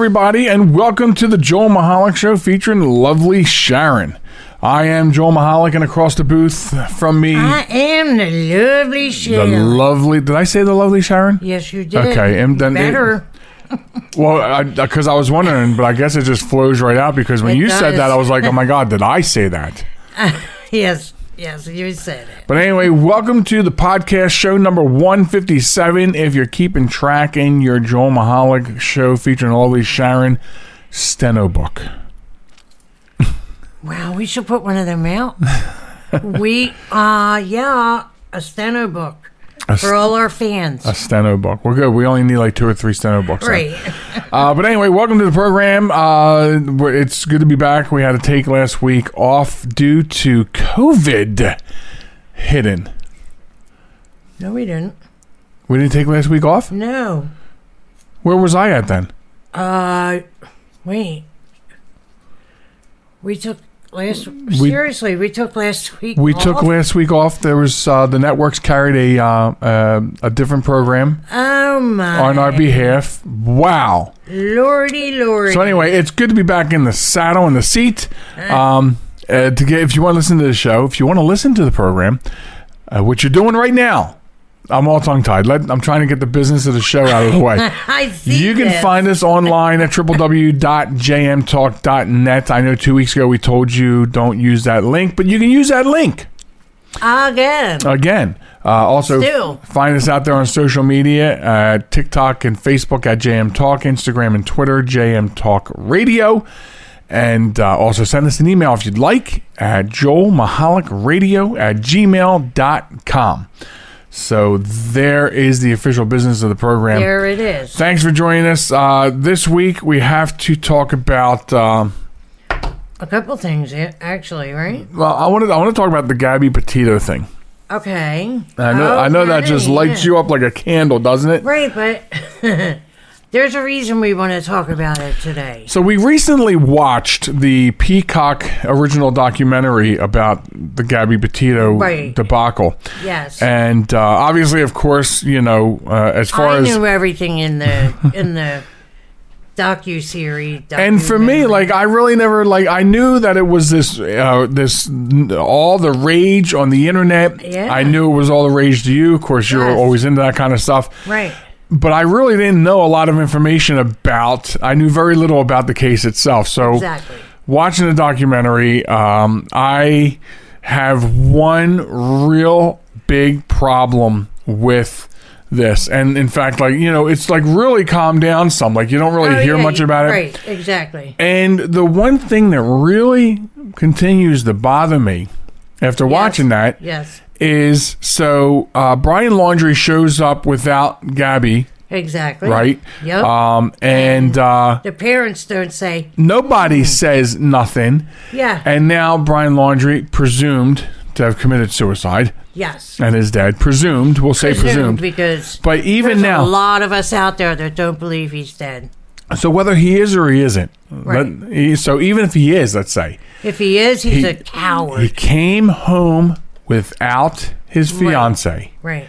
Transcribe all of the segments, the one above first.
Everybody, and welcome to the Joel Michalec Show featuring lovely Sharen. I am Joel Michalec, and across the booth from me, I am the lovely Sharen. the lovely. Did I say the lovely Sharen? yes, you did. Okay, and then- better. Well, because I, was wondering, but I guess it just flows right out because when It you said that, I was like, oh my God, did I say that? yes, yes, you said it. But anyway, welcome to the podcast show number 157. If you're keeping track in your Joel Michalec show featuring lovely Sharen Steno book. Wow, we should put one of them out. we, uh, yeah, a steno book A for all our fans. A steno book. We're good. We only need like two or three steno books. right. Uh, but anyway, welcome to the program. Uh, it's good to be back. We had to take last week off due to COVID hidden. No, we didn't. We didn't take last week off? No. Where was I at then? Uh, wait. We took last. seriously, we took last week. We off? took last week off. There was uh, the networks carried a uh, uh, a different program Oh my. on our behalf. Wow. Lordy, lordy. So anyway, it's good to be back in the saddle in the seat. Um, uh, to get if you want to listen to the show, if you want to listen to the program, uh, what you're doing right now. I'm all tongue tied. I'm trying to get the business of the show out of the way. I see. You can this. find us online at www.jmtalk.net. I know two weeks ago we told you don't use that link, but you can use that link again. again. Uh, also, Still. find us out there on social media uh, TikTok and Facebook at JM Talk, Instagram and Twitter, JM Talk Radio. And uh, also send us an email if you'd like at joelmichalecradio at gmail.com. So there is the official business of the program. there it is. Thanks for joining us. Uh, this week we have to talk about. Um, A couple things, actually, right? well, I wanted. I want to talk about the Gabby Petito thing. Okay. I know. I know that just lights yeah. you up like a candle, doesn't it? Right, but there's a reason we want to talk about it today. So we recently watched the Peacock original documentary about the Gabby Petito Right. debacle, Yes. and uh, obviously, of course, you know, uh, as far I as knew everything in the in the docu series. and for me like i really never like i knew that it was this uh, this all the rage on the internet Yeah. i knew it was all the rage to you of course you're always into that kind of stuff right. But i really didn't know a lot of information about i knew very little about the case itself so Exactly. watching the documentary um, i have one real big problem with this and in fact like you know it's like really calmed down some like you don't really Oh, hear yeah, much about it Right. Exactly. and the one thing that really continues to bother me after watching that Yes. Is so uh, Brian Laundrie shows up without Gabby, Exactly. right? Yep. Um, and uh, the parents don't say, nobody says nothing. yeah. And now Brian Laundrie presumed to have committed suicide, yes. and his dad presumed. We'll say presumed. because But even now, a lot of us out there that don't believe he's dead. so whether he is or he isn't, Right. he- so even if he is, let's say, If he is, he's He- a coward. He came home without his fiance, right.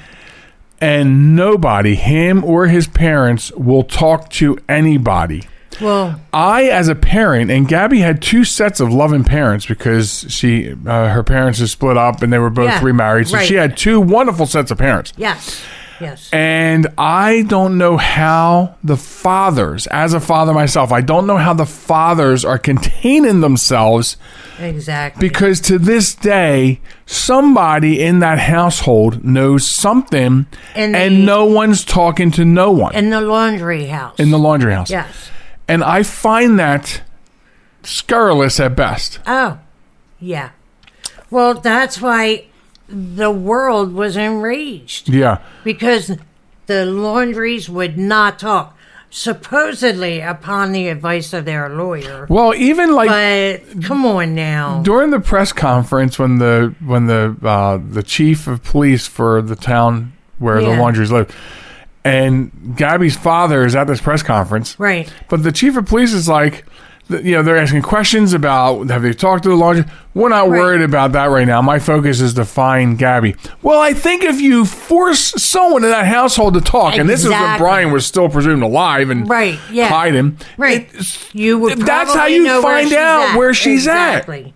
and nobody, him or his parents, will talk to anybody. Well, I, as a parent, and Gabby had two sets of loving parents because she, uh, her parents are split up and they were both Yeah, remarried. So right. she had two wonderful sets of parents. yes. Yes. And I don't know how the fathers, as a father myself, I don't know how the fathers are containing themselves exactly. because to this day somebody in that household knows something And and, no one's talking to no one in the Laundrie house. in the Laundrie house yes. And I find that scurrilous at best. Oh, yeah. Well, that's why the world was enraged Yeah. because the Laundries would not talk, supposedly upon the advice of their lawyer. Well, even like But come on now. during the press conference when the when the uh, the chief of police for the town where the Yeah. Laundries live, and Gabby's father is at this press conference, Right. but the chief of police is like, you know, they're asking questions about have they talked to the Laundrie? We're not Right. worried about that right now. My focus is to find Gabby. Well, I think if you force someone in that household to talk, and this is when Brian was still presumed alive and Right, yeah. hide him, Right. You would That's how you know where find out at. where she's at. exactly.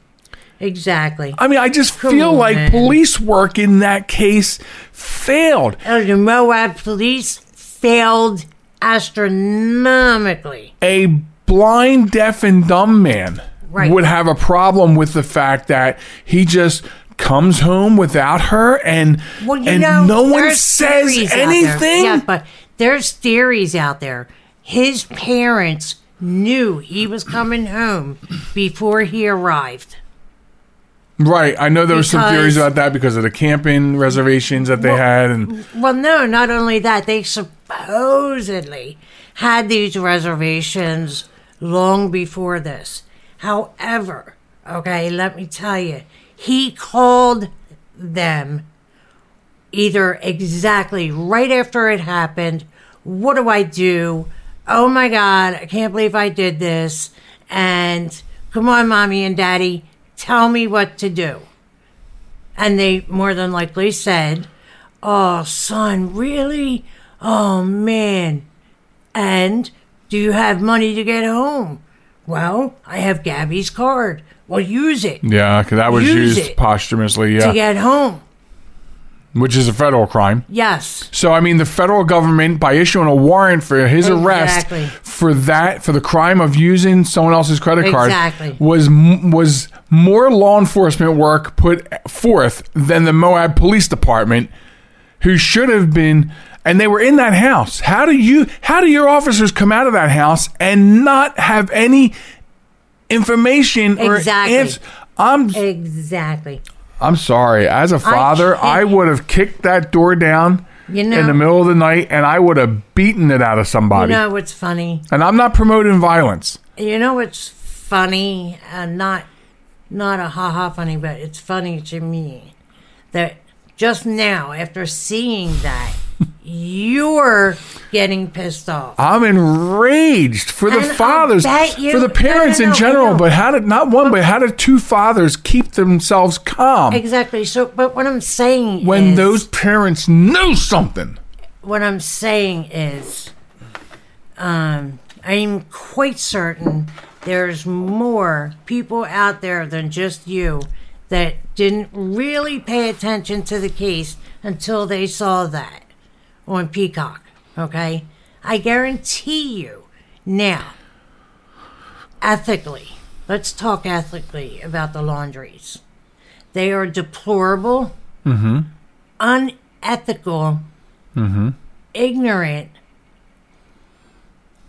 Exactly. I mean, I just Come feel on, like man. police work in that case failed. Oh, the Moab police failed astronomically. A blind, deaf, and dumb man Right. would have a problem with the fact that he just comes home without her and Well, you and know, no one says theories out there. anything. Yeah, but there's theories out there. His parents knew he was coming home before he arrived. Right. I know there were some theories about that because of the camping reservations that they had and Well, no, not only that, they supposedly had these reservations long before this. However, okay, let me tell you, he called them either exactly right after it happened. What do I do? Oh my God, I can't believe I did this. And come on, mommy and daddy, tell me what to do. And they more than likely said, Oh, son, really? Oh, man. And do you have money to get home? Well, I have Gabby's card. Well, use it yeah, 'cause that was Use used it posthumously, to get home. which is a federal crime. Yes. So I mean, the federal government by issuing a warrant for his arrest Exactly. for that for the crime of using someone else's credit card Exactly. was m- was more law enforcement work put forth than the Moab Police Department, who should have been. And they were in that house. How do you? How do your officers come out of that house and not have any information or Exactly. answer? I'm Exactly. I'm sorry. As a father, I, can't- would have kicked that door down You know- in the middle of the night and I would have beaten it out of somebody. You know what's funny? and I'm not promoting violence. You know what's funny? And not not a ha ha funny, but it's funny to me that just now, after seeing that, you're getting pissed off. I'm enraged for the And I'll fathers, bet you- for the no, parents no, in no, I general. know. But how did not one, but how did two fathers keep themselves calm Exactly. So, but what I'm saying when is, those parents knew something? what I'm saying is, um, I'm quite certain there's more people out there than just you that didn't really pay attention to the case until they saw that on Peacock. Okay? I guarantee you. Now, ethically, let's talk ethically about the Laundries. They are deplorable, mm-hmm. unethical, mm-hmm. ignorant.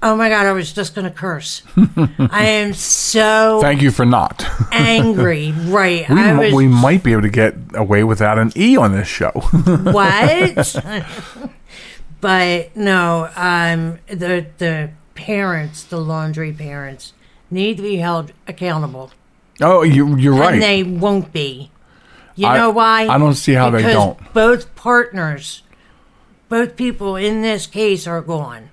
Oh my God, I was just going to curse. I am so Thank you for not. angry. Right. we, was. we might be able to get away without an E on this show. what? But no, um, the the parents, the Laundrie parents, need to be held accountable, oh, you, you're right. and they won't be. You I- know why? I don't see how they don't. Both partners, both people in this case are gone.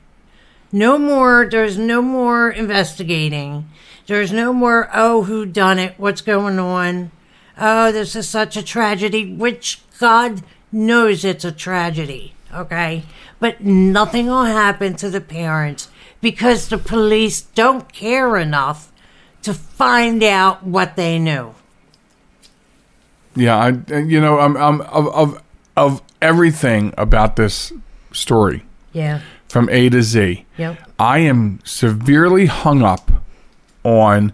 No more. There's no more investigating. There's no more. Oh, who done it? What's going on? Oh, this is such a tragedy. Which God knows it's a tragedy. Okay, but nothing will happen to the parents because the police don't care enough to find out what they knew. Yeah, I you know I'm, I'm of of of everything about this story Yeah. from A to Z. Yep. I am severely hung up on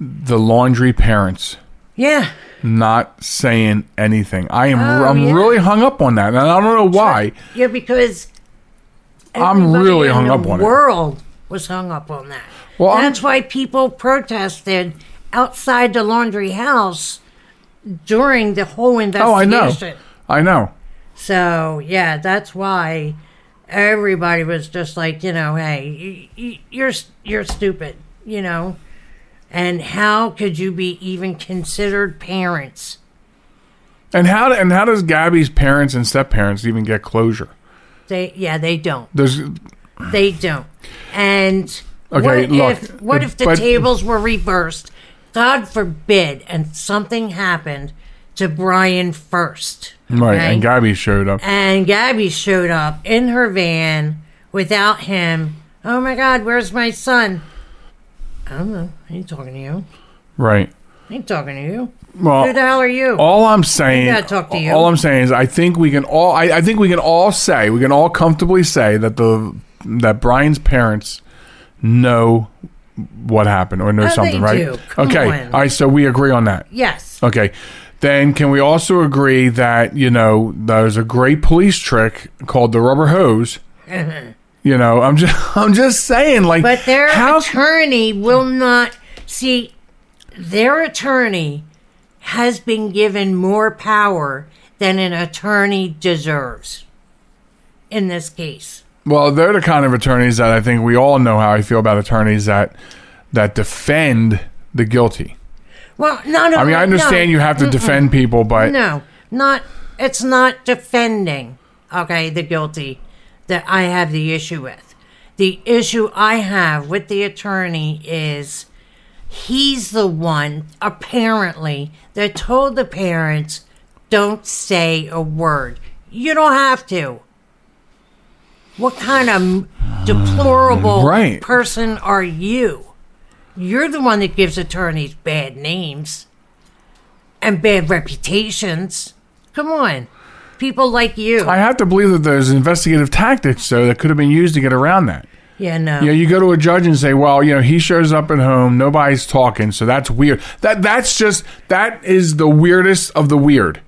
the Laundrie parents Yeah. Not saying anything. I am Oh, I'm yeah. really hung up on that, and I don't know why. Yeah, because I'm really hung up on it. The world was hung up on that. Well, I'm- That's why people protested outside the Laundrie house during the whole Oh, I investigation. know. I know. So yeah, that's why everybody was just like, you know, hey, y- y- you're you're stupid, you know, and how could you be even considered parents? And how and how does Gabby's parents and step parents even get closure? They yeah, they don't, There's they don't. And Okay, what look, if what if the but- tables were reversed? God forbid, and something happened to Brian first. right, okay? and Gabby showed up. And Gabby showed up in her van without him. Oh my God, where's my son? I don't know. I ain't talking to you. Right. I ain't talking to you. Well, Who the hell are you? all I'm saying, I talk to you. all I'm saying is, I think we can all, I, I think we can all say, we can all comfortably say that the that Brian's parents know what happened or know Oh, something, they right? do. Come okay, on. all right. So we agree on that. yes. Okay. Then can we also agree that you know there's a great police trick called the rubber hose? Uh-huh. You know, I'm just I'm just saying, like, But their how attorney will not see. Their attorney has been given more power than an attorney deserves. In this case, Well, they're the kind of attorneys that I think we all know how I feel about attorneys that that defend the guilty. well, no, no. I mean, I understand no. you have to defend people, but No, not. It's not defending. Okay, the guilty that I have the issue with. The issue I have with the attorney is he's the one apparently that told the parents don't say a word. You don't have to. What kind of deplorable Right. person are you? You're the one that gives attorneys bad names and bad reputations. Come on. People like you. I have to believe that there's investigative tactics though that could have been used to get around that. yeah, no. You know, you go to a judge and say, "Well, you know, he shows up at home, nobody's talking, so that's weird." That that's just that is the weirdest of the weird.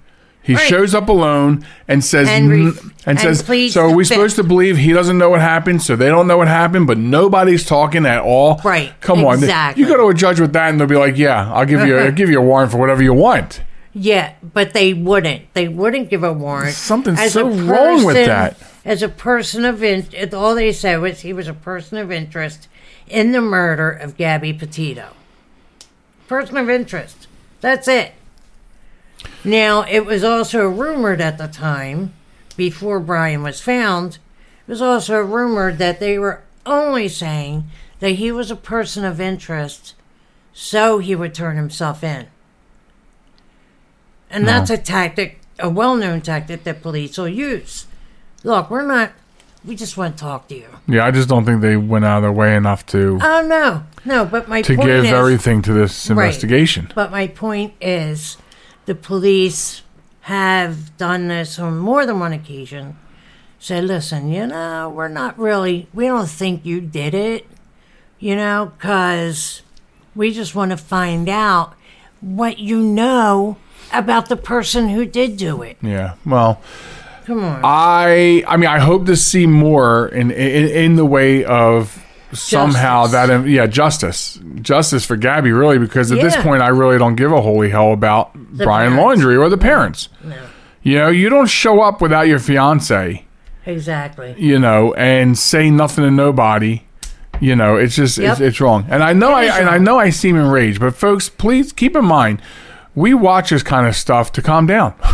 He Right. shows up alone and says And re- and, and says, "So are we fifth." supposed to believe he doesn't know what happened, so they don't know what happened, but nobody's talking at all?" Right, Come on. exactly. You go to a judge with that, and they'll be like, "Yeah, I'll give you I'll give you a warrant for whatever you want." Yeah, but they wouldn't. They wouldn't give a warrant. Something's As so a wrong with person- that. As a person of interest, all they said was he was a person of interest in the murder of Gabby Petito. Person of interest. That's it. Now, it was also rumored at the time, before Brian was found, it was also rumored that they were only saying that he was a person of interest so he would turn himself in. And that's a tactic, a well known tactic that police will use. Look, we're not, we just want to talk to you. Yeah, I just don't think they went out of their way enough to Oh, no, no, but my to give is, everything to this Right. investigation. But my point is, the police have done this on more than one occasion. Said, listen, you know, we're not really, we don't think you did it, you know, because we just want to find out what you know about the person who did do it. Yeah. Well, Come on. I I mean I hope to see more in in, in the way of somehow Justice. that um, yeah justice justice for Gabby really because at this point I really don't give a holy hell about Brian parents. Laundrie or the parents. no, You know, you don't show up without your fiance, exactly. you know, and say nothing to nobody. You know, it's just it's, Yep. it's wrong. And I know I It is and I know I seem enraged, but folks, please keep in mind we watch this kind of stuff to calm down.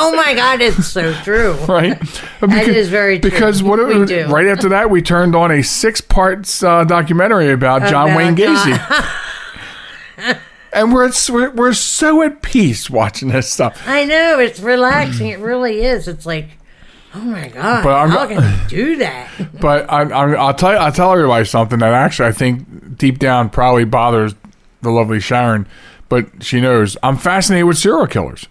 Oh my God, it's so true. right? That is very true. Because what We do. right after that, we turned on a six-part uh, documentary about, John About Wayne John- Gacy, and we're, we're we're so at peace watching this stuff. I know it's relaxing. It really is. It's like, oh my god, But I'm- how can you do that? But I, I, I'll tell you, I'll tell everybody something that actually I think deep down probably bothers the lovely Sharen, but she knows I'm fascinated with serial killers.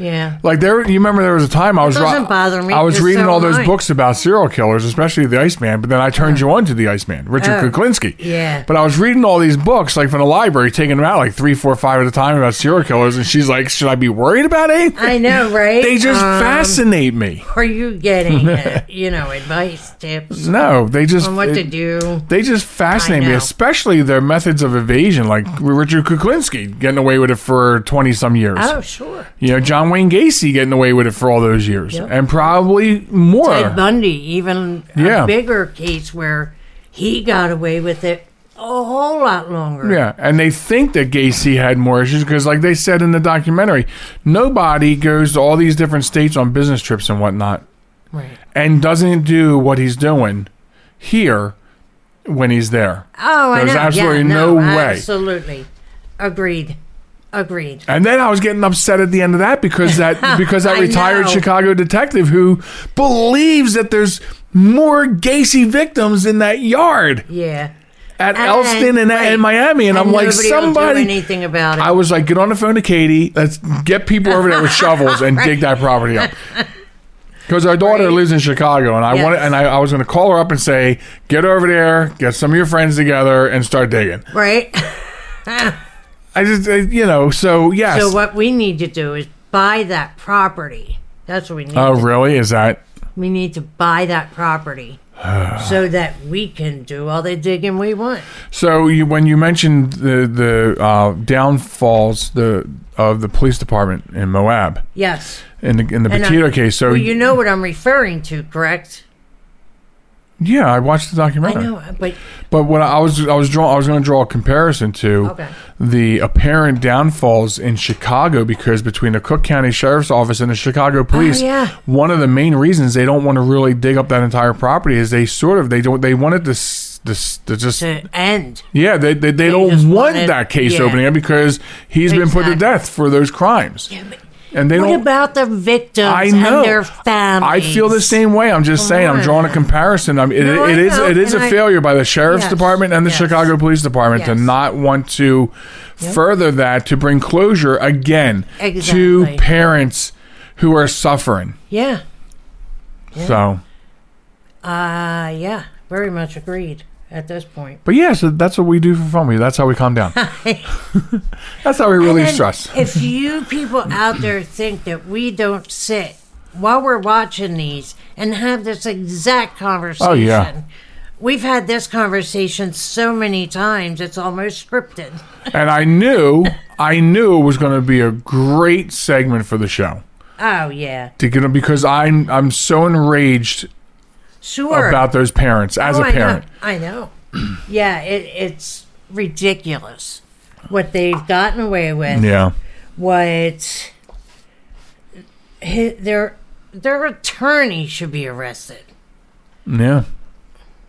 Yeah. Like there, you remember there was a time I was doesn't bother me, I was reading so all those I. books about serial killers, especially the Iceman. But then I turned you on to the Iceman, Richard Oh, Kuklinski. yeah. But I was reading all these books, like from the library, taking them out like three, four, five at a time about serial killers, and she's like, "Should I be worried about anything?" I know, right? They just Um, fascinate me. Are you getting, uh, you know, advice, tips No, they just on what to do? They just fascinate I me, know. especially their methods of evasion, like Richard Kuklinski getting away with it for twenty some years. Oh, sure. You know, John Wayne Gacy getting away with it for all those years, Yep. and probably more. Ted Bundy, even Yeah. a bigger case where he got away with it a whole lot longer. Yeah, and they think that Gacy had more issues because, like they said in the documentary, nobody goes to all these different states on business trips and whatnot Right. and doesn't do what he's doing here when he's there. Oh, I There's know. absolutely yeah, no way. Absolutely. Agreed. Agreed. And then I was getting upset at the end of that because that because that retired know. Chicago detective who believes that there's more Gacy victims in that yard Yeah. at And- Elston and, right. and Miami, and, I'm like, nobody will do somebody. anything about it. I was like, get on the phone to Katie. Let's get people over there with shovels and dig that property up. Because our daughter Right. lives in Chicago, and I Yes. wanted, and I, I was going to call her up and say, get over there, get some of your friends together, and start digging. right. I just, uh, you know, so yes. So what we need to do is buy that property. That's what we need. oh, to really? Is that? We need to buy that property so that we can do all the digging we want. So you, when you mentioned the the uh, downfalls the of the police department in Moab Yes. in the in the Petito case, so well, you know what I'm referring to, correct? Yeah, I watched the documentary. I know, but But what I was I was draw I was going to draw a comparison to Okay. the apparent downfalls in Chicago because between the Cook County Sheriff's Office and the Chicago oh, Police, Oh, yeah. one of the main reasons they don't want to really dig up that entire property is they sort of they don't they wanted this this to just to end. yeah they they, they, just don't want wanted- that case yeah. opening up because he's been put to Exactly. death for those crimes and they What don't. about the victims I know. and their families? I feel the same way. I'm just Come saying. I'm drawing a comparison. I'm, it, No, I it is know, it is a and I- failure by the sheriff's Yes, department and the yes. Chicago Police Department to Yes. not want to further that to bring closure again to Exactly. parents who are suffering. Yeah. So, Uh, yeah. Very much agreed at this point. but yeah, so that's what we do for fun. We that's how we calm down. that's how we really And stress. If you people out there think that we don't sit while we're watching these and have this exact conversation, Oh, yeah. we've had this conversation so many times it's almost scripted. And I knew I knew it was going to be a great segment for the show. Oh yeah, To get them because I'm I'm so enraged sure. about those parents as Oh, a I know. parent. I know. yeah, it, it's ridiculous what they've gotten away with. Yeah. What hi- their their attorney should be arrested. Yeah.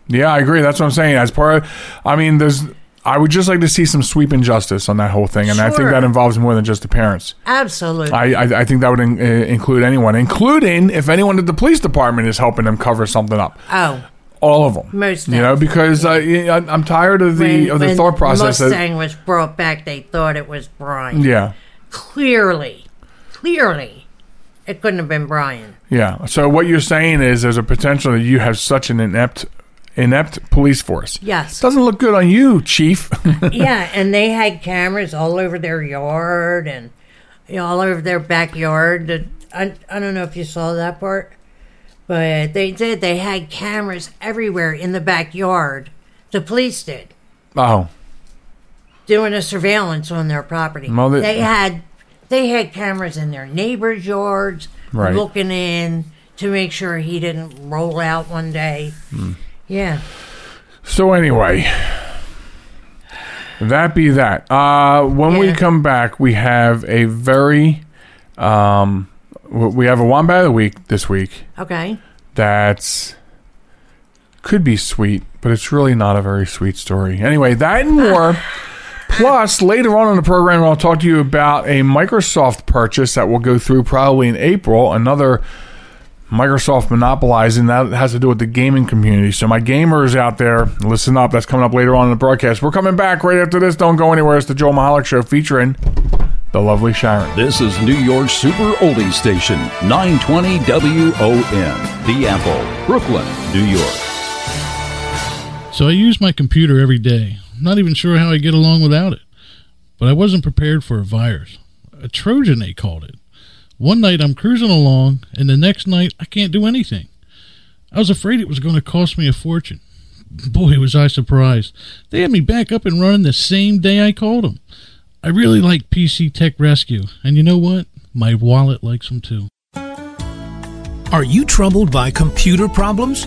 Yeah, I agree. That's what I'm saying. As part of, I mean, there's, I would just like to see some sweeping justice on that whole thing. And I think Sure. that involves more than just the parents. Absolutely. I, I, I think that would in, uh, include anyone, including if anyone at the police department is helping them cover something up. oh, All of them. Most You know, definitely. because uh, I, I'm tired of the, of the when thought process that, Mustang was brought back, they thought it was Brian. yeah. Clearly, clearly, it couldn't have been Brian. Yeah. So what you're saying is there's a potential that you have such an inept, inept police force. Yes. Doesn't look good on you, chief. yeah, and they had cameras all over their yard and you know, all over their backyard. I, I don't know if you saw that part, but they did. They had cameras everywhere in the backyard. The police did. oh. doing a surveillance on their property. Well, they- they, had they had cameras in their neighbors' yards, Right. looking in to make sure he didn't roll out one day. Hmm. Yeah, So anyway, that be that. Uh, when we come back, we have a very, um, we have a wombat of the week this week. okay. That's could be sweet, but it's really not a very sweet story. Anyway, that and more. Plus, later on in the program, I'll talk to you about a Microsoft purchase that will go through probably in April. Another Microsoft monopolizing that has to do with the gaming community. So, my gamers out there, listen up. That's coming up later on in the broadcast. We're coming back right after this. Don't go anywhere. It's the Joe Michalec Show featuring the lovely Sharen. This is New York's super oldie station, 920 WON, The Apple, Brooklyn, New York. So I use my computer every day. I'm not even sure how I get along without it. But I wasn't prepared for a virus. A Trojan, they called it. One night I'm cruising along, and the next night I can't do anything. I was afraid it was going to cost me a fortune. Boy, was I surprised. They had me back up and running the same day I called them. I really like PC Tech Rescue, and you know what? My wallet likes them too. Are you troubled by computer problems?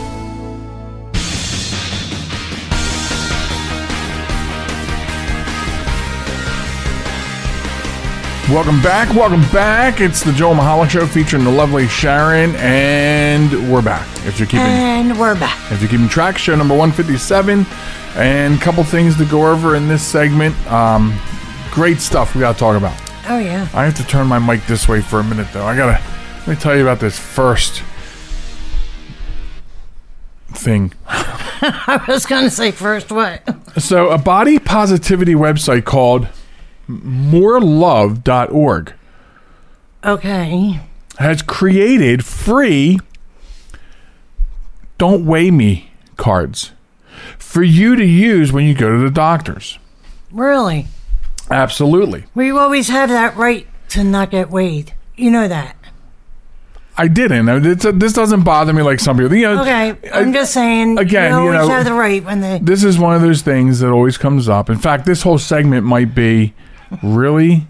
Welcome back, welcome back. It's the Joel Michalec Show featuring the lovely Sharen, and we're back. If you're keeping And we're back. if you're keeping track, show number 157, and a couple things to go over in this segment. Um, great stuff we got to talk about. Oh, yeah. I have to turn my mic this way for a minute, though. I gotta let me tell you about this first thing. I was going to say first what? So, a body positivity website called morelove.org Okay. has created free don't weigh me cards for you to use when you go to the doctors. Really? Absolutely. We always have that right to not get weighed. You know that. I didn't. I- This, this doesn't bother me like some people. You know, Okay. I'm I- just saying. again, you you know- have the right when they. this is one of those things that always comes up. In fact, this whole segment might be really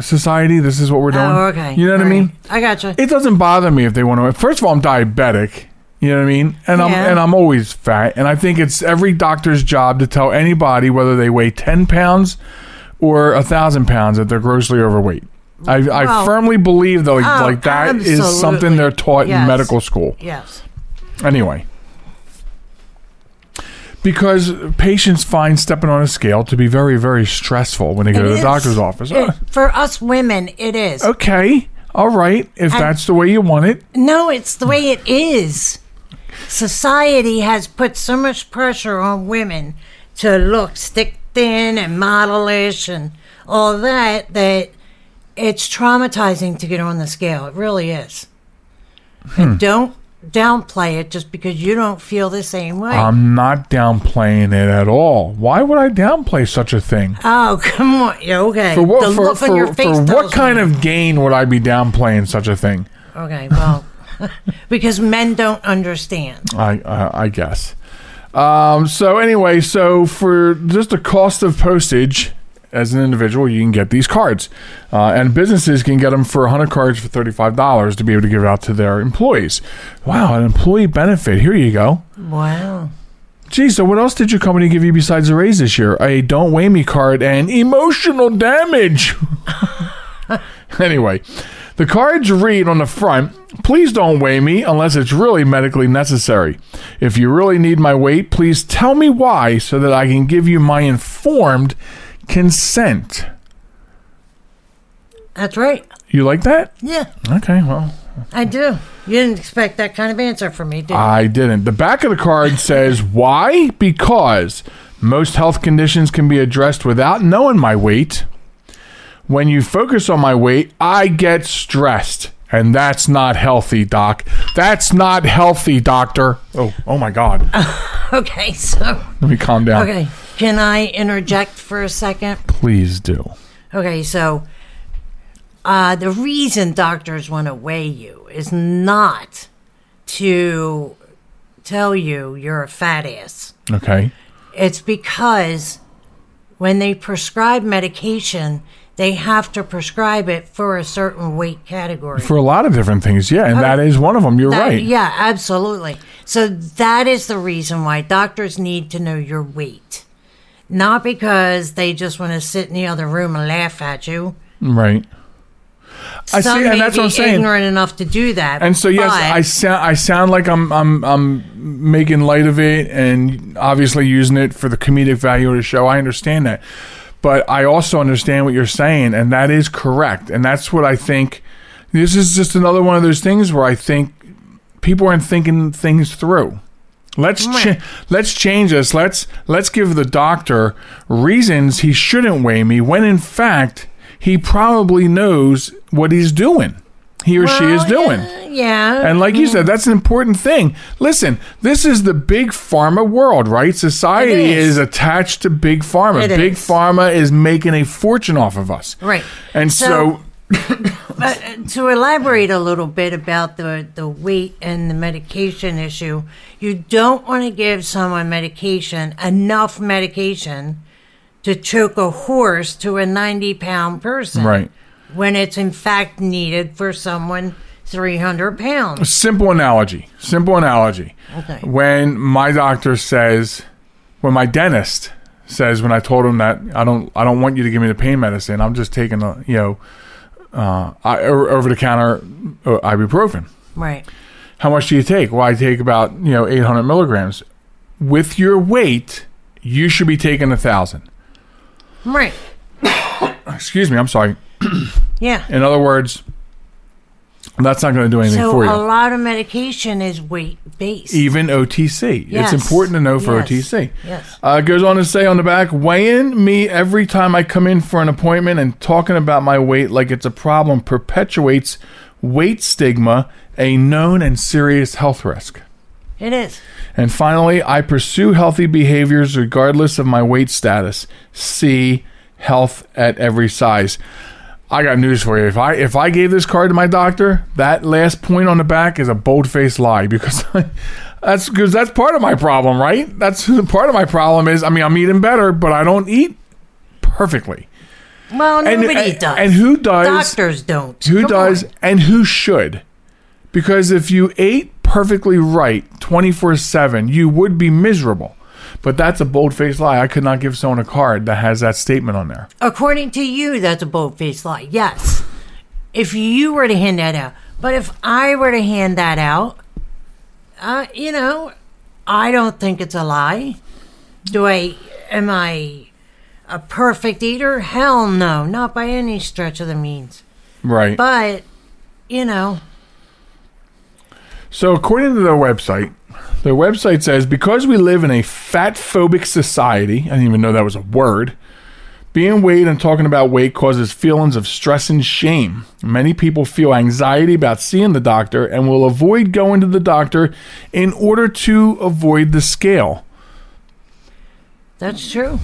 society. This is what we're doing. Oh, okay. You know what I mean? right. I gotcha. It doesn't bother me if they want to. First of all, I'm diabetic. You know what I mean? And I'm and I'm always fat. And I think it's every doctor's job to tell anybody whether they weigh ten pounds or a thousand pounds that they're grossly overweight. I, I firmly believe like, Oh, like that is something they're taught in medical school. yes. Anyway, because patients find stepping on a scale to be very, very stressful when they go It to the is. doctor's office. It- Uh, for us women, it is. okay, all right, if that's the way you want it. No, it's the way it is. Society has put so much pressure on women to look stick thin and modelish and all that that it's traumatizing to get on the scale. It really is. Hmm. And don't downplay it just because you don't feel the same way. I'm not downplaying it at all. Why would I downplay such a thing? oh, come on. Yeah, okay. For what? the For, look on your face for what kind me. of gain would I be downplaying such a thing? Okay, well, because men don't understand. I I, I guess. Um, so anyway, so for just the cost of postage, as an individual, you can get these cards, uh, and businesses can get them for 100 cards for $35 to be able to give out to their employees. Wow, an employee benefit. Here you go. Wow. Geez, so what else did your company give you besides a raise this year? A don't weigh me card and emotional damage. anyway, the cards read on the front Please don't weigh me unless it's really medically necessary. If you really need my weight, please tell me why so that I can give you my informed consent. That's right. You like that? Yeah, Okay, well, I do. You didn't expect that kind of answer from me, did you? I didn't. The back of the card says why? Because most health conditions can be addressed without knowing my weight. When you focus on my weight, I get stressed. And that's not healthy, doc. That's not healthy, doctor. Oh, oh my God. okay, so Let me calm down. okay, can I interject for a second? Please do. Okay, so uh, the reason doctors want to weigh you is not to tell you you're a fat ass. Okay. It's because when they prescribe medication, they have to prescribe it for a certain weight category. For a lot of different things, yeah, and that is one of them. You're That- right. Yeah, absolutely. So that is the reason why doctors need to know your weight. Not because they just want to sit in the other room and laugh at you. Right. I Some see, and that's be what I'm saying. ignorant enough to do that. And so yes, I sound I sound like I'm I'm I'm making light of it and obviously using it for the comedic value of the show. I understand that. But I also understand what you're saying and that is correct. And that's what I think this is just another one of those things where I think people aren't thinking things through. Let's cha- let's change this. Let's let's give the doctor reasons he shouldn't weigh me when in fact he probably knows what he's doing. He or she is doing. yeah, Yeah. And like you mm. said, that's an important thing. Listen, this is the big pharma world, right? Society is. is. attached to big pharma. It big is. pharma is making a fortune off of us. Right. And so, But uh, to elaborate a little bit about the, the weight and the medication issue, you don't want to give someone medication, enough medication, to choke a horse to a 90 pound person. right. When it's in fact needed for someone 300 pounds. Simple analogy. Simple analogy. Okay. When my doctor says, when my dentist says, when I told him that I don't, I don't want you to give me the pain medicine. I'm just taking a, you know, uh, over the counter uh, ibuprofen. Right. How much do you take? Well, I take about you know 800 milligrams. With your weight, you should be taking a thousand. Right. Excuse me. I'm sorry. Yeah. In other words, that's not going to do anything So for you. a lot of medication is weight based. Even OTC. Yes. It's important to know for Yes. OTC. Yes. Uh, it goes on to say on the back, weighing me every time I come in for an appointment and talking about my weight like it's a problem perpetuates weight stigma, a known and serious health risk. It is. And finally, I pursue healthy behaviors regardless of my weight status. See health at every size. I got news for you. If I if I gave this card to my doctor, that last point on the back is a bold-faced lie because that's because that's part of my problem, right? That's part of my problem is I mean I'm eating better, but I don't eat perfectly. Well, And- nobody and- does. and who does- Doctors don't. Who Come does on. and who should? Because if you ate perfectly right 24 7, you would be miserable. But that's a bold faced lie. I could not give someone a card that has that statement on there. According to you, that's a bold-faced lie. Yes. If you were to hand that out, but if I were to hand that out, uh, you know, I don't think it's a lie. Do I? Am I a perfect eater? Hell no, not by any stretch of the means. Right. But you know, So, according to their website, their website says because we live in a fat phobic society, I didn't even know that was a word. Being weighed and talking about weight causes feelings of stress and shame. Many people feel anxiety about seeing the doctor and will avoid going to the doctor in order to avoid the scale. that's true.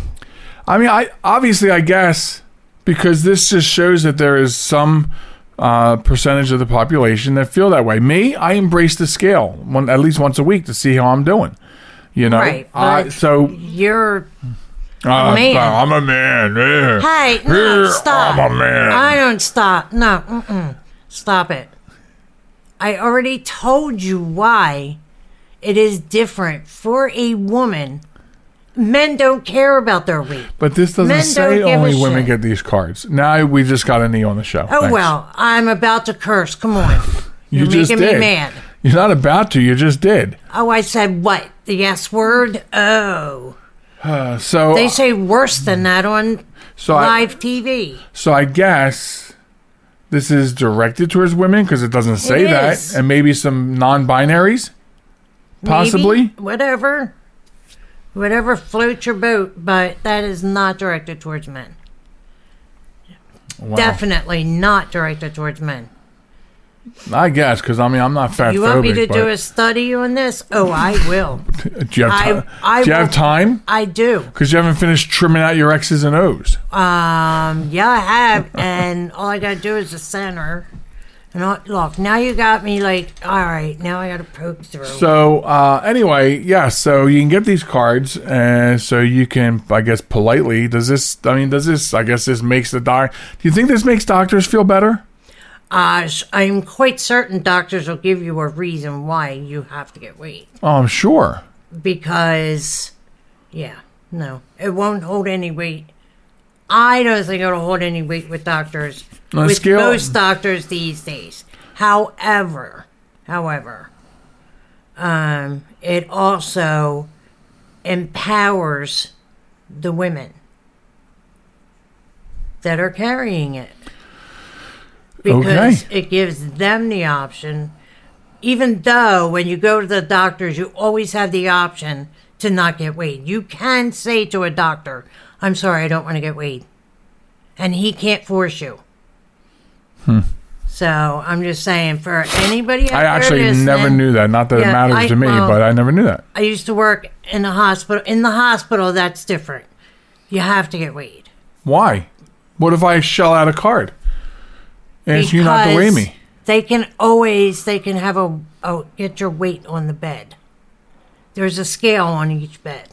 I mean, I obviously, I guess, because this just shows that there is some uh, percentage of the population that feel that way. Me, I embrace the scale one at least once a week to see how I'm doing. You know, Right, but- so You're uh, man. I'm a man. yeah. Hey, no, stop. I'm a man. I don't stop. No, mm-mm. stop it. I already told you why it is different for a woman. Men don't care about their weight. But this doesn't Men say don't give a only women shit. get these cards. Now we just got a knee on the show. Oh Thanks. well, I'm about to curse. Come on, you you're just making did. me mad. You're not about to. You just did. Oh, I said what? The S word? Oh, Uh, so they say worse than that on so I, live TV. So I guess this is directed towards women because it doesn't say It that, and maybe some non-binaries, Maybe, possibly. whatever, whatever floats your boat, but that is not directed towards men. Wow. Definitely not directed towards men. I guess because I mean I'm not fat You want me to do a study on this? Oh, I will. do you have, I- ti- I do you have time? I do. Because you haven't finished trimming out your X's and O's. Um, yeah, I have, and all I gotta do is the center. And I, look, now you got me like, all right, now I gotta poke through. So uh, anyway, yeah. So you can get these cards, and so you can, I guess, politely. Does this? I mean, does this? I guess this makes the doc. Do you think this makes doctors feel better? uh, I'm quite certain doctors will give you a reason why you have to get weight. Oh, I'm sure. because yeah no it won't hold any weight i don't think it'll hold any weight with doctors On with scale- most doctors these days. However, however, um, it also empowers the women that are carrying it because Okay. it gives them the option. Even though when you go to the doctors, you always have the option to not get weighed. You can say to a doctor, "I'm sorry, I don't want to get weighed," and he can't force you. So I'm just saying, for anybody, Hmm. I actually never knew that. Not that it matters I- to me, well- but I never knew that. I used to work in the hospital. In the hospital, that's different. You have to get weighed. Why? What if I shell out a card? Ask you not to weigh me. They can always they can have a, a get your weight on the bed. There's a scale on each bed,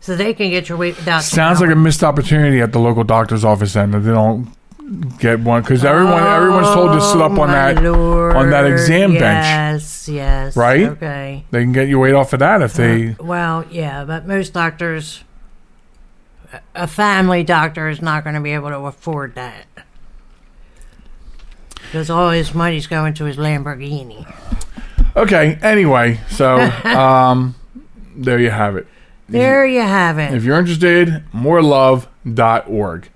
so they can get your weight without. Sounds like a missed opportunity at the local doctor's office then that they don't get one because everyone everyone's told to sit up on that on that exam bench. Yes, yes. Right? Okay. They can get you weight off of that if they. Well, yeah, but most doctors, a family doctor is not going to be able to afford that. Because all his money's going to his Lamborghini. Okay. Anyway, so um, there you have it. There you have it. If you're interested, morelove.org.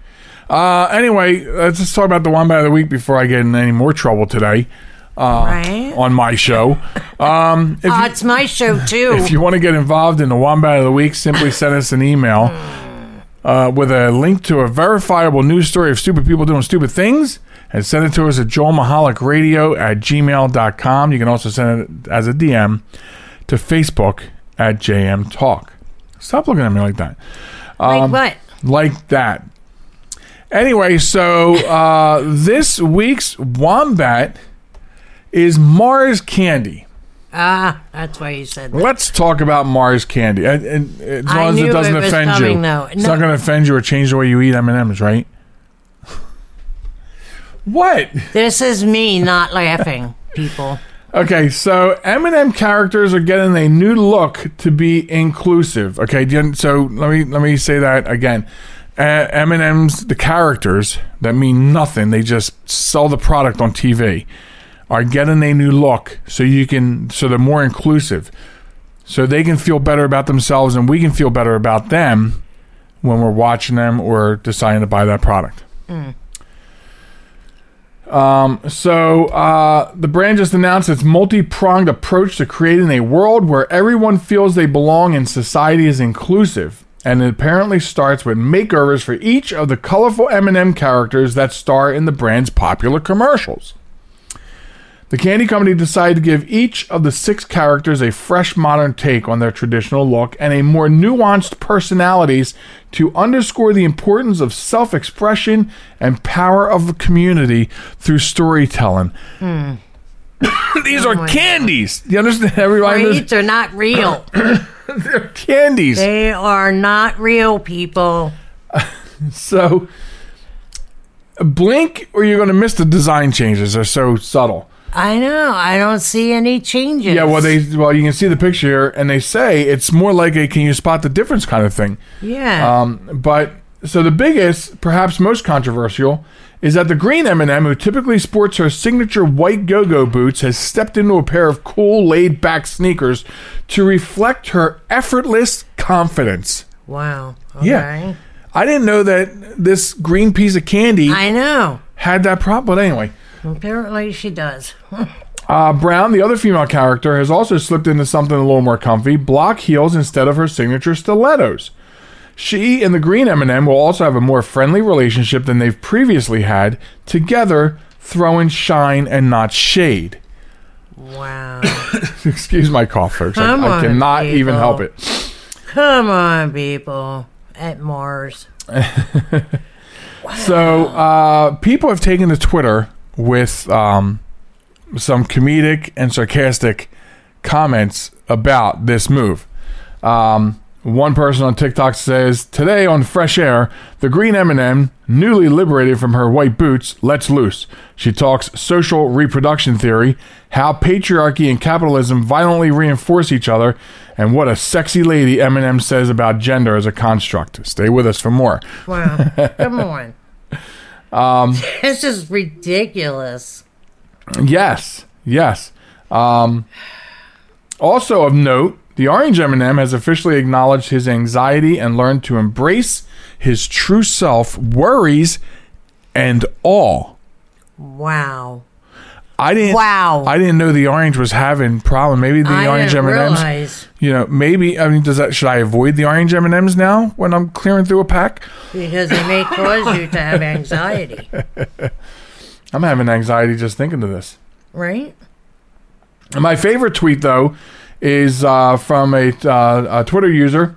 Uh, anyway, let's just talk about the Wombat of the Week before I get in any more trouble today right? on my show. Um, if, Oh, you, it's my show, too. if you want to get involved in the Wombat of the Week, simply send us an email uh, with a link to a verifiable news story of stupid people doing stupid things and send it to us at joelmichalecradio at gmail.com. You can also send it as a DM to Facebook at JM Talk. Stop looking at me like that. like what? like that. Anyway, so uh, this week's wombat is Mars candy. Ah, that's why you said that. Let's talk about Mars candy, and, and as I long as knew it doesn't it was offend you. though. It's No. not going to offend you or change the way you eat M and M's, right? what? This is me not laughing, people. Okay, so M&M characters are getting a new look to be inclusive. Okay, do you- so let me let me say that again. Uh, M&M's the characters that mean nothing. They just sell the product on TV. Are getting a new look so you can so they're more inclusive. So they can feel better about themselves and we can feel better about them when we're watching them or deciding to buy that product. So uh, the brand just announced its multi-pronged approach to creating a world where everyone feels they belong and society is inclusive. And it apparently starts with makeovers for each of the colorful M&M characters that star in the brand's popular commercials. The candy company decided to give each of the six characters a fresh modern take on their traditional look and a more nuanced personalities to underscore the importance of self expression and power of the community through storytelling. These are my candies. You understand? Everybody, Right? They're not real. they're candies. they are not real, people. So, blink or you're going to miss the design changes. They're so subtle. I know. I don't see any changes. Yeah, well, they well you can see the picture here, and they say it's more like a "can you spot the difference" kind of thing. Yeah. Um, but so the biggest, perhaps most controversial, is that the green M&M, who typically sports her signature white go-go boots, has stepped into a pair of cool, laid-back sneakers to reflect her effortless confidence. wow. Okay. Yeah, I didn't know that this green piece of candy I know. had that problem. But anyway. Apparently she does. Uh, Brown, the other female character, has also slipped into something a little more comfy: block heels instead of her signature stilettos. She and the green M&M will also have a more friendly relationship than they've previously had, together throwing shine and not shade. Wow. Excuse my cough, folks. I, I cannot even help it. Come on, people. At Mars. So, uh, people have taken to Twitter with um, some comedic and sarcastic comments about this move. Um, one person on TikTok says, "Today on Fresh Air, the green M&M, newly liberated from her white boots, lets loose. She talks social reproduction theory, how patriarchy and capitalism violently reinforce each other, and what a sexy lady M&M says about gender as a construct." Stay with us for more. Wow. Come on. This is ridiculous. Yes, yes. Um, also of note, the orange M&M has officially acknowledged his anxiety and learned to embrace his true self, worries, and all. Wow. I didn't. Wow. I didn't know the orange was having problem. Maybe the I orange M&Ms. You know, maybe. I mean, does that? Should I avoid the orange M&Ms now when I'm clearing through a pack? because they may cause you to have anxiety, I'm having anxiety just thinking of this. right? And My favorite tweet, though, is uh, from a, uh, a Twitter user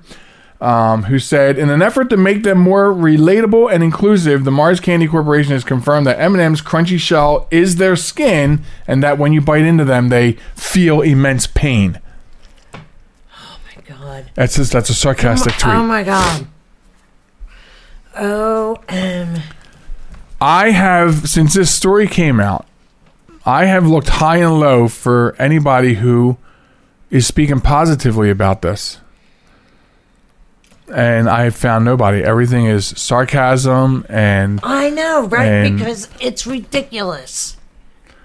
um, who said, "In an effort to make them more relatable and inclusive, the Mars Candy Corporation has confirmed that M&M's crunchy shell is their skin, and that when you bite into them, they feel immense pain." Oh my God. That's just, that's a sarcastic tweet. Oh my God. O M. I have since this story came out, I have looked high and low for anybody who is speaking positively about this. And I have found nobody. Everything is sarcasm and I know, right? And- because it's ridiculous.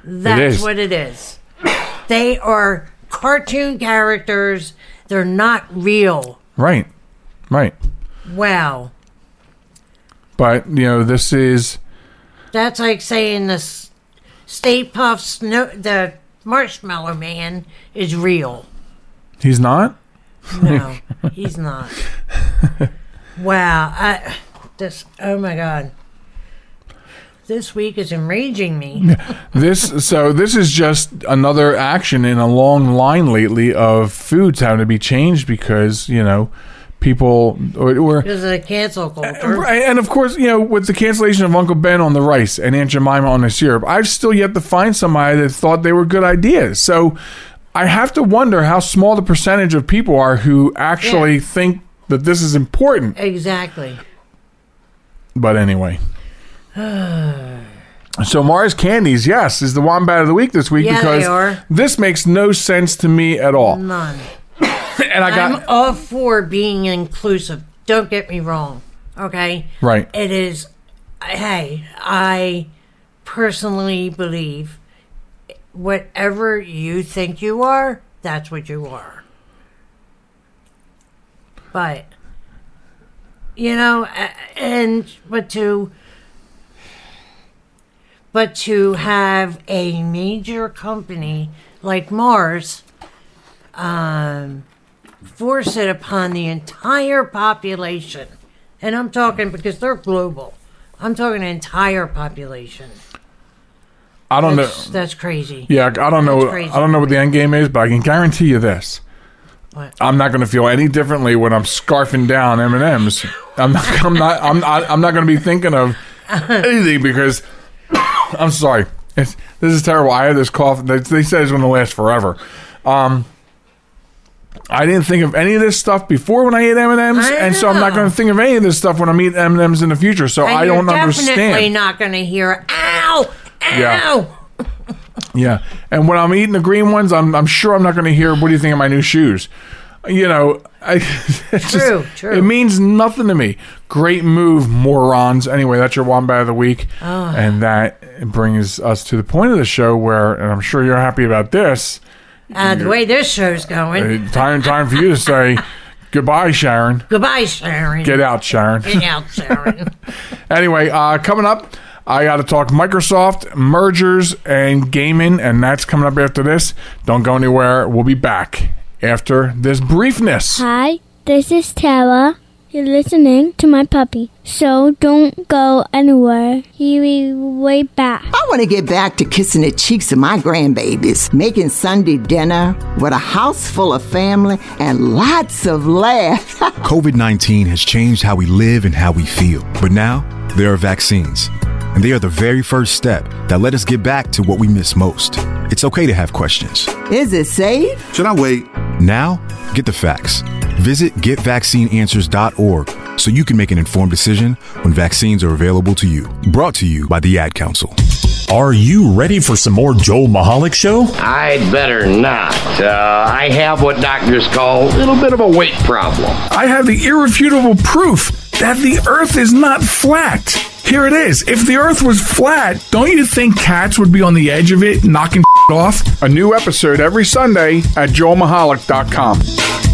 That's is. what it is. They are cartoon characters. They're not real. right. Right. Wow. But, you know, this is That's like saying the S- Stay Puft Snow, the Marshmallow Man is real. He's not? No, he's not. Wow. I, this, oh my God. This week is enraging me. This so this is just another action in a long line lately of foods having to be changed because, you know, people or, or Because of the cancel culture. Uh, right, and of course, you know, with the cancellation of Uncle Ben on the rice and Aunt Jemima on the syrup, I've still yet to find somebody that thought they were good ideas. So I have to wonder how small the percentage of people are who actually Yeah. think that this is important. Exactly. But anyway. So Mars Candies, yes, is the wombat of the week this week Yeah, because this makes no sense to me at all. None. And I got I'm all for being inclusive. Don't get me wrong. Okay? right. It is, hey, I personally believe whatever you think you are, that's what you are. But, you know, and, but to, but to have a major company like Mars, um, force it upon the entire population. And I'm talking because they're global. I'm talking entire population. I don't know. That's, that's crazy. Yeah, I don't know. Crazy. I don't know what the end game is, but I can guarantee you this: What? I'm not going to feel any differently when I'm scarfing down M and M's. I'm not. I'm not. I'm not. I'm not going to be thinking of anything because I'm sorry. It's, this is terrible. I have this cough. They, they said it's going to last forever. Um, I didn't think of any of this stuff before when I ate M and M's, and so I'm not going to think of any of this stuff when I'm eating M and M's in the future. So And I don't understand. definitely understand. not going to hear, ow. Yeah. Yeah, and when I'm eating the green ones, I'm I'm sure I'm not going to hear. What do you think of my new shoes? You know, I, it's just- True, true. It means nothing to me. Great move, morons. Anyway, that's your wombat of the week, Ah. and that brings us to the point of the show where, and I'm sure you're happy about this. Uh, the way this show's going. uh, Time time for you to say goodbye, Sharen. Goodbye, Sharen. Get out, Sharen. Get out, Sharen. Anyway, uh, coming up, I got to talk Microsoft mergers and gaming, and that's coming up after this. Don't go anywhere. We'll be back after this briefness. Hi, this is Tara. You're listening to my puppy. So don't go anywhere. He'll be right back. I want to get back to kissing the cheeks of my grandbabies, making Sunday dinner with a house full of family and lots of laughs. COVID 19 has changed how we live and how we feel. But now, there are vaccines. And they are the very first step that let us get back to what we miss most. It's okay to have questions. Is it safe? Should I wait? Now, get the facts. Visit getvaccineanswers.org so you can make an informed decision when vaccines are available to you. Brought to you by the Ad Council. Are you ready for some more Joel Michalec Show? I'd better not. Uh, I have what doctors call a little bit of a weight problem. I have the irrefutable proof that the earth is not flat. Here it is. If the earth was flat, don't you think cats would be on the edge of it, knocking off? A new episode every Sunday at joelmichalec.com.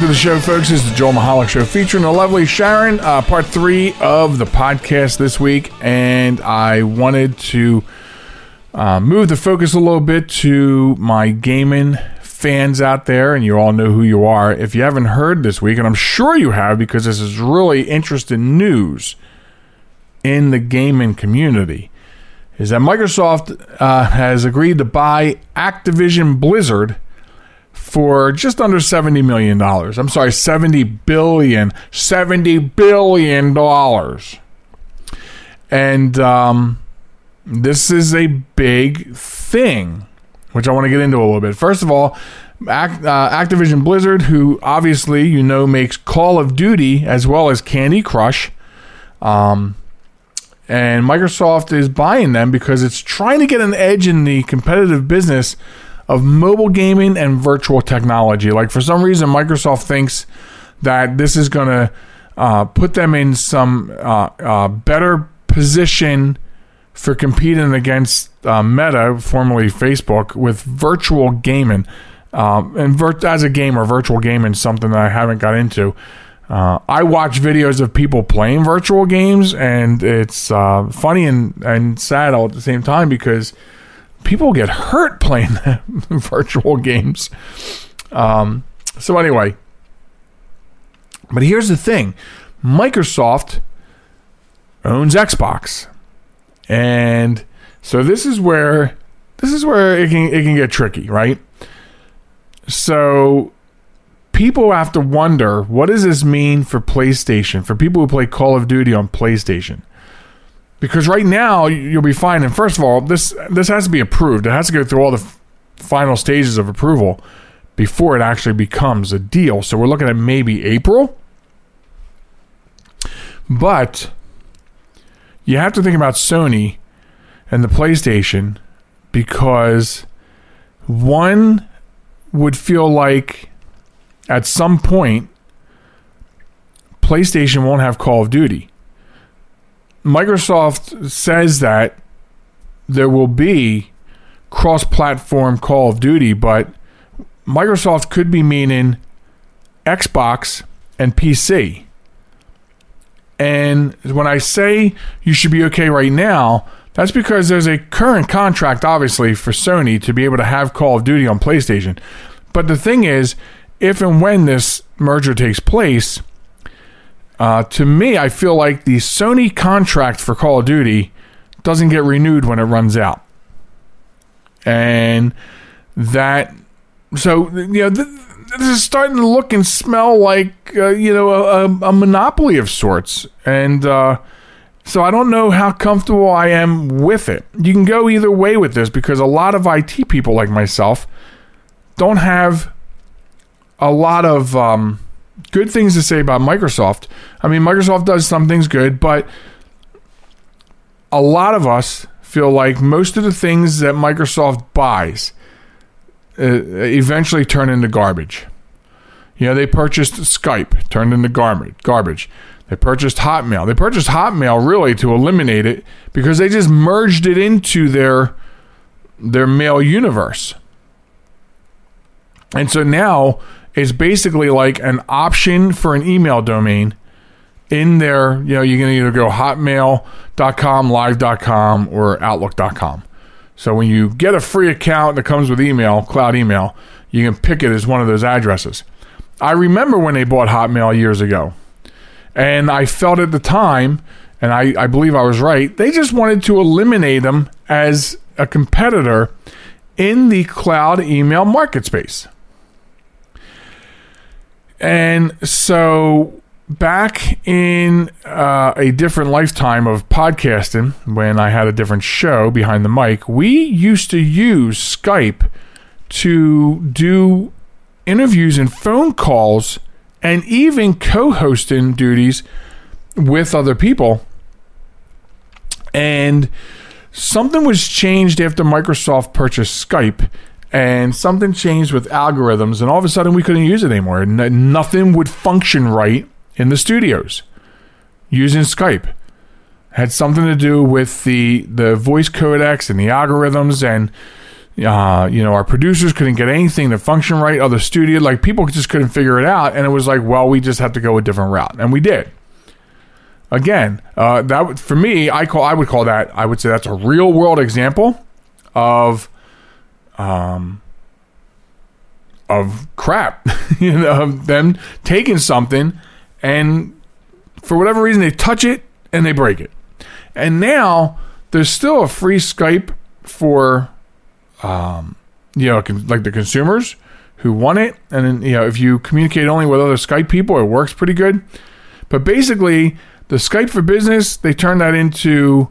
to the show, folks. This is the Joel Michalec Show featuring the lovely Sharen, uh, part three of the podcast this week. And I wanted to uh, move the focus a little bit to my gaming fans out there, and you all know who you are. If you haven't heard this week, and I'm sure you have because this is really interesting news in the gaming community, is that Microsoft uh, has agreed to buy Activision Blizzard – for just under $70 million. I'm sorry, $70 billion. $70 billion. And um, this is a big thing, which I want to get into a little bit. First of all, Act, uh, Activision Blizzard, who obviously you know makes Call of Duty as well as Candy Crush, um, and Microsoft is buying them because it's trying to get an edge in the competitive business of mobile gaming and virtual technology. Like for some reason, Microsoft thinks that this is going to uh, put them in some uh, uh, better position for competing against uh, Meta, formerly Facebook, with virtual gaming. Um, and vir- as a gamer, virtual gaming is something that I haven't got into. Uh, I watch videos of people playing virtual games, and it's uh, funny and, and sad all at the same time because people get hurt playing virtual games. Um, so, anyway, but here's the thing Microsoft owns Xbox. And so this is where this is where it can it can get tricky, right? So people have to wonder what does this mean for PlayStation for people who play Call of Duty on PlayStation? Because right now you'll be fine. And first of all, this this has to be approved. It has to go through all the f- final stages of approval before it actually becomes a deal. So we're looking at maybe April. But you have to think about Sony and the PlayStation because one would feel like at some point PlayStation won't have Call of Duty. Microsoft says that there will be cross platform Call of Duty, but Microsoft could be meaning Xbox and PC. And when I say you should be okay right now, that's because there's a current contract, obviously, for Sony to be able to have Call of Duty on PlayStation. But the thing is, if and when this merger takes place, uh, to me, I feel like the Sony contract for Call of Duty doesn't get renewed when it runs out. And that, so, you know, th- this is starting to look and smell like, uh, you know, a, a, monopoly of sorts. And, uh, so I don't know how comfortable I am with it. You can go either way with this because a lot of IT people like myself don't have a lot of um, good things to say about Microsoft. I mean, Microsoft does some things good, but a lot of us feel like most of the things that Microsoft buys uh, eventually turn into garbage. You know, they purchased Skype, turned into garbage. Garbage. They purchased Hotmail. They purchased Hotmail really to eliminate it because they just merged it into their their mail universe. And so now it's basically like an option for an email domain in there. You know, you can either go hotmail.com, live.com, or outlook.com. So when you get a free account that comes with email, cloud email, you can pick it as one of those addresses. I remember when they bought Hotmail years ago. And I felt at the time, and I, I believe I was right, they just wanted to eliminate them as a competitor in the cloud email market space. And so back in uh, a different lifetime of podcasting, when I had a different show behind the mic, we used to use Skype to do interviews and phone calls and even co hosting duties with other people. And something was changed after Microsoft purchased Skype, and something changed with algorithms, and all of a sudden we couldn't use it anymore. N- nothing would function right in the studios using Skype. Had something to do with the the voice codecs and the algorithms, and uh, you know our producers couldn't get anything to function right. Other studio, like people just couldn't figure it out, and it was like, well, we just have to go a different route, and we did. Again, uh, that for me, I call I would call that I would say that's a real world example of um of crap, you know, of them taking something and for whatever reason they touch it and they break it. And now there's still a free Skype for um you know like the consumers who want it, and then you know if you communicate only with other Skype people, it works pretty good. But basically, the Skype for Business they turned that into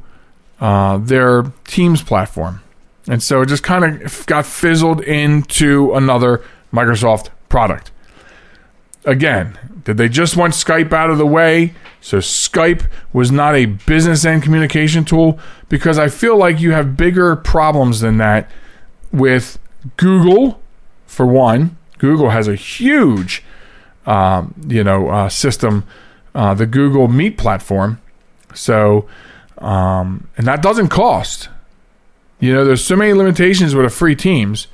uh, their Teams platform, and so it just kind of got fizzled into another Microsoft product. Again, did they just want Skype out of the way? So Skype was not a business end communication tool because I feel like you have bigger problems than that with Google, for one. Google has a huge, um, you know, uh, system, uh, the Google Meet platform. So, um, and that doesn't cost. You know, there's so many limitations with a free Teams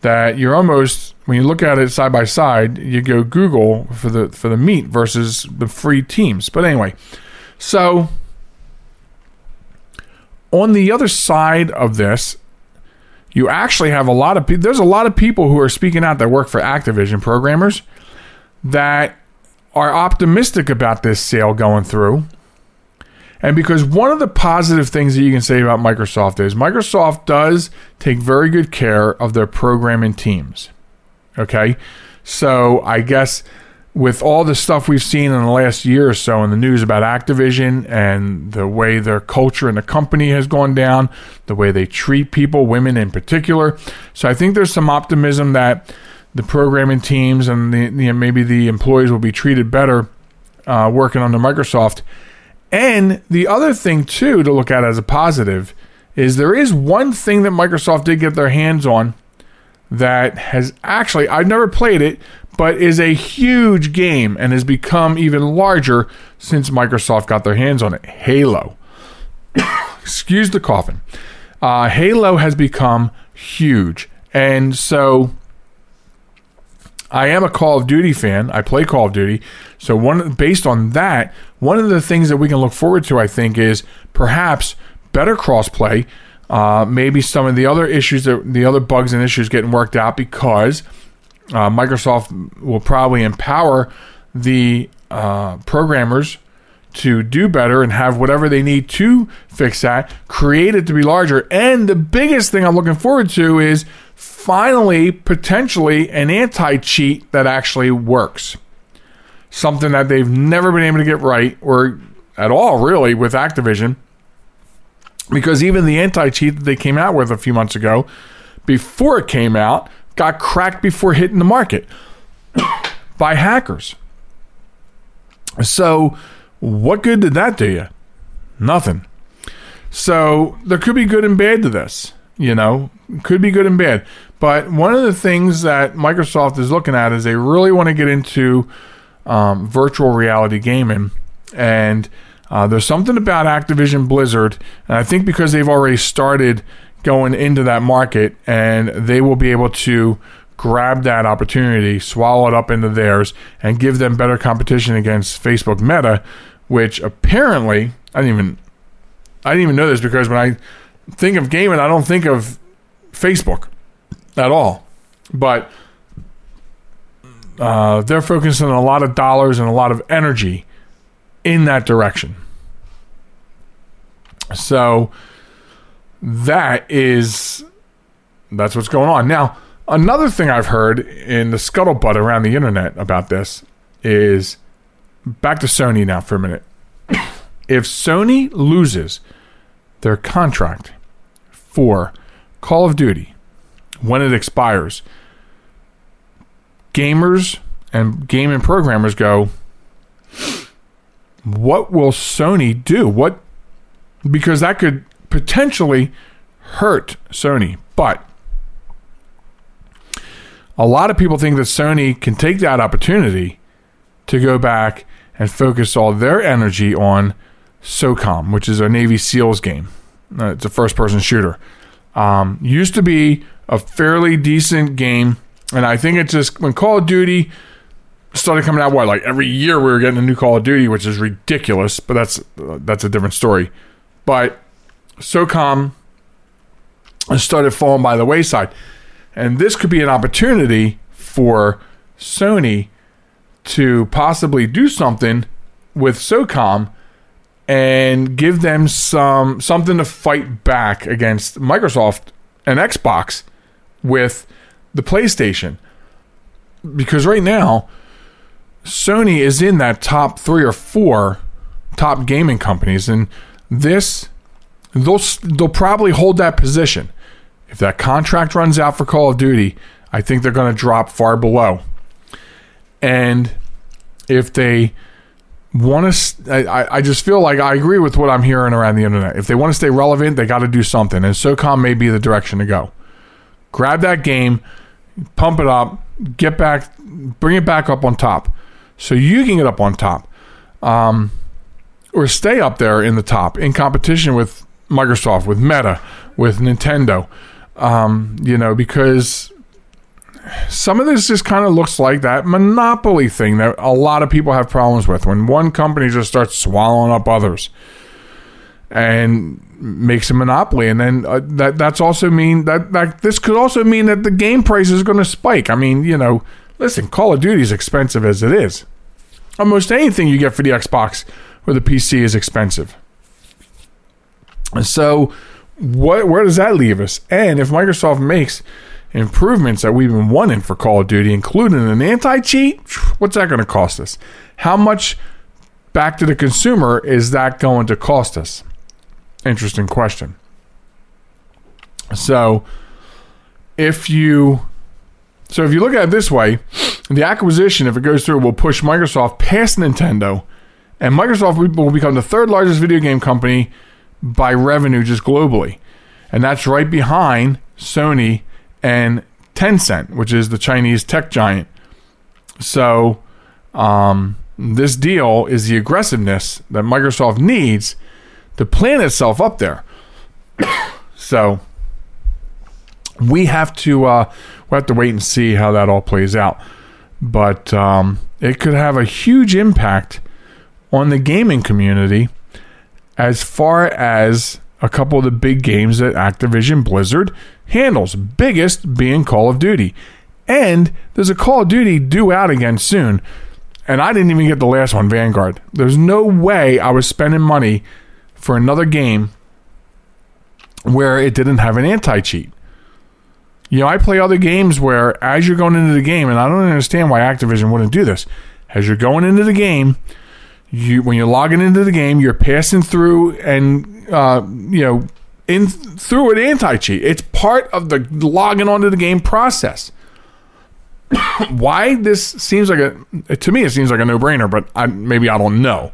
that you're almost when you look at it side by side, you go Google for the for the Meet versus the free Teams. But anyway, so on the other side of this, you actually have a lot of people. There's a lot of people who are speaking out that work for Activision programmers that are optimistic about this sale going through. And because one of the positive things that you can say about Microsoft is Microsoft does take very good care of their programming teams. Okay. So I guess with all the stuff we've seen in the last year or so in the news about Activision and the way their culture and the company has gone down, the way they treat people, women in particular. So I think there's some optimism that the programming teams and the, maybe the employees will be treated better uh, working under Microsoft. And the other thing too to look at as a positive is there is one thing that Microsoft did get their hands on that has actually I've never played it, but is a huge game and has become even larger since Microsoft got their hands on it. Halo. Excuse the coughing. Uh, Halo has become huge, and so I am a Call of Duty fan. I play Call of Duty. So one based on that, one of the things that we can look forward to, I think, is perhaps better crossplay. Uh, maybe some of the other issues that the other bugs and issues getting worked out because uh, Microsoft will probably empower the uh, programmers to do better and have whatever they need to fix that, create it to be larger. And the biggest thing I'm looking forward to is finally, potentially, an anti cheat that actually works. Something that they've never been able to get right, or at all, really, with Activision. Because even the anti cheat that they came out with a few months ago, before it came out, got cracked before hitting the market by hackers. So, what good did that do you? Nothing. So, there could be good and bad to this. You know, could be good and bad. But one of the things that Microsoft is looking at is they really want to get into um, virtual reality gaming. And uh, there's something about Activision Blizzard, and I think because they've already started going into that market and they will be able to grab that opportunity, swallow it up into theirs, and give them better competition against Facebook Meta, which apparently I didn't even I didn't even know this because when I think of gaming, I don't think of Facebook at all. But uh, they're focusing a lot of dollars and a lot of energy in that direction. So that is that's what's going on. Now, another thing I've heard in the scuttlebutt around the internet about this is back to Sony now for a minute. if Sony loses their contract for Call of Duty when it expires, gamers and gaming programmers go, what will Sony do? What because that could potentially hurt Sony. But a lot of people think that Sony can take that opportunity to go back and focus all their energy on SOCOM, which is a Navy SEALs game. Uh, it's a first person shooter. Um, used to be a fairly decent game, and I think it's just when Call of Duty started coming out, what like every year we were getting a new Call of Duty, which is ridiculous. But that's that's a different story. But SOCOM started falling by the wayside, and this could be an opportunity for Sony to possibly do something with SOCOM and give them some something to fight back against Microsoft and Xbox with the PlayStation. because right now, Sony is in that top three or four top gaming companies, and this they'll they'll probably hold that position. If that contract runs out for Call of Duty, I think they're going to drop far below. And if they want to, I, I just feel like I agree with what I'm hearing around the internet. If they want to stay relevant, they got to do something, and SOCOM may be the direction to go. Grab that game, pump it up, get back, bring it back up on top, so you can get up on top, um, or stay up there in the top in competition with Microsoft, with Meta, with Nintendo. Um, you know, because some of this just kind of looks like that monopoly thing that a lot of people have problems with. When one company just starts swallowing up others and makes a monopoly and then uh, that that's also mean that that this could also mean that the game price is going to spike. I mean you know listen call of duty is expensive as it is. Almost anything you get for the xbox or the pc is expensive. And so what where does that leave us? And if microsoft makes improvements that we've been wanting for Call of Duty, including an anti cheat, what's that going to cost us? How much back to the consumer is that going to cost us? Interesting question. So, if you so if you look at it this way, the acquisition, if it goes through, will push Microsoft past Nintendo, and Microsoft will become the third largest video game company by revenue just globally, and that's right behind Sony and Tencent, which is the Chinese tech giant. So, um, this deal is the aggressiveness that Microsoft needs to plant itself up there. so, we have to uh, we have to wait and see how that all plays out. But um, it could have a huge impact on the gaming community as far as a couple of the big games that Activision Blizzard handles, biggest being Call of Duty. And there's a Call of Duty due out again soon. And I didn't even get the last one, Vanguard. There's no way I was spending money for another game where it didn't have an anti cheat. You know, I play other games where as you're going into the game, and I don't understand why Activision wouldn't do this. As you're going into the game, you when you're logging into the game, you're passing through and uh, you know in through an anti cheat. It's part of the logging onto the game process. Why this seems like a to me it seems like a no brainer, but I, maybe I don't know.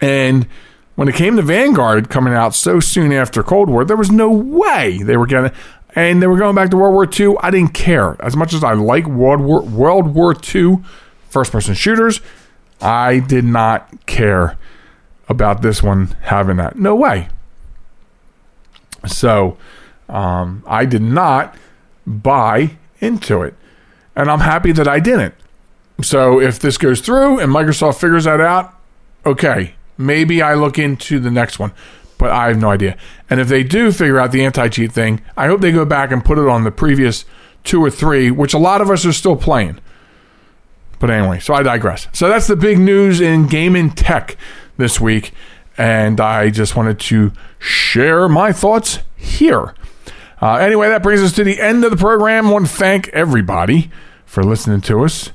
And when it came to Vanguard coming out so soon after Cold War, there was no way they were getting. And they were going back to World War II. I didn't care as much as I like World War World War II first person shooters. I did not care about this one having that. No way. So um, I did not buy into it. And I'm happy that I didn't. So if this goes through and Microsoft figures that out, okay, maybe I look into the next one. But I have no idea. And if they do figure out the anti cheat thing, I hope they go back and put it on the previous two or three, which a lot of us are still playing. But anyway, so I digress. So that's the big news in gaming tech this week. And I just wanted to share my thoughts here. Uh, anyway, that brings us to the end of the program. I want to thank everybody for listening to us.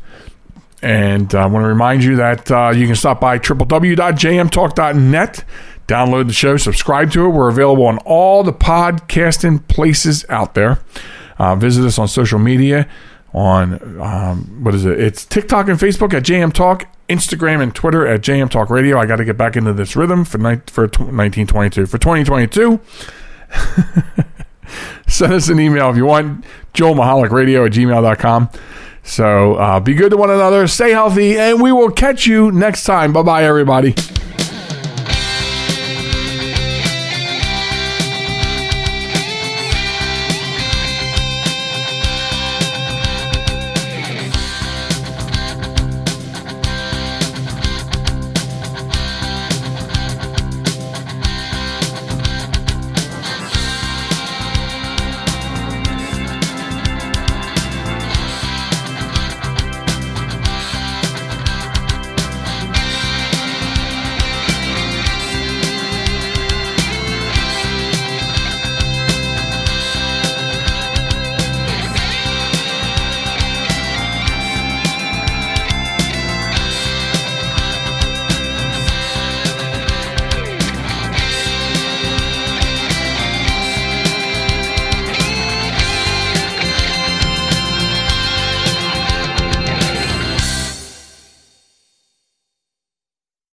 And I want to remind you that uh, you can stop by www.jmtalk.net, download the show, subscribe to it. We're available on all the podcasting places out there. Uh, visit us on social media on um, what is it? It's TikTok and Facebook at JM Talk, Instagram and Twitter at JM Talk Radio. I got to get back into this rhythm for ni- for 1922 for 2022. Send us an email if you want. Joel Michalec Radio at gmail.com. So uh, be good to one another, stay healthy, and we will catch you next time. Bye bye, everybody.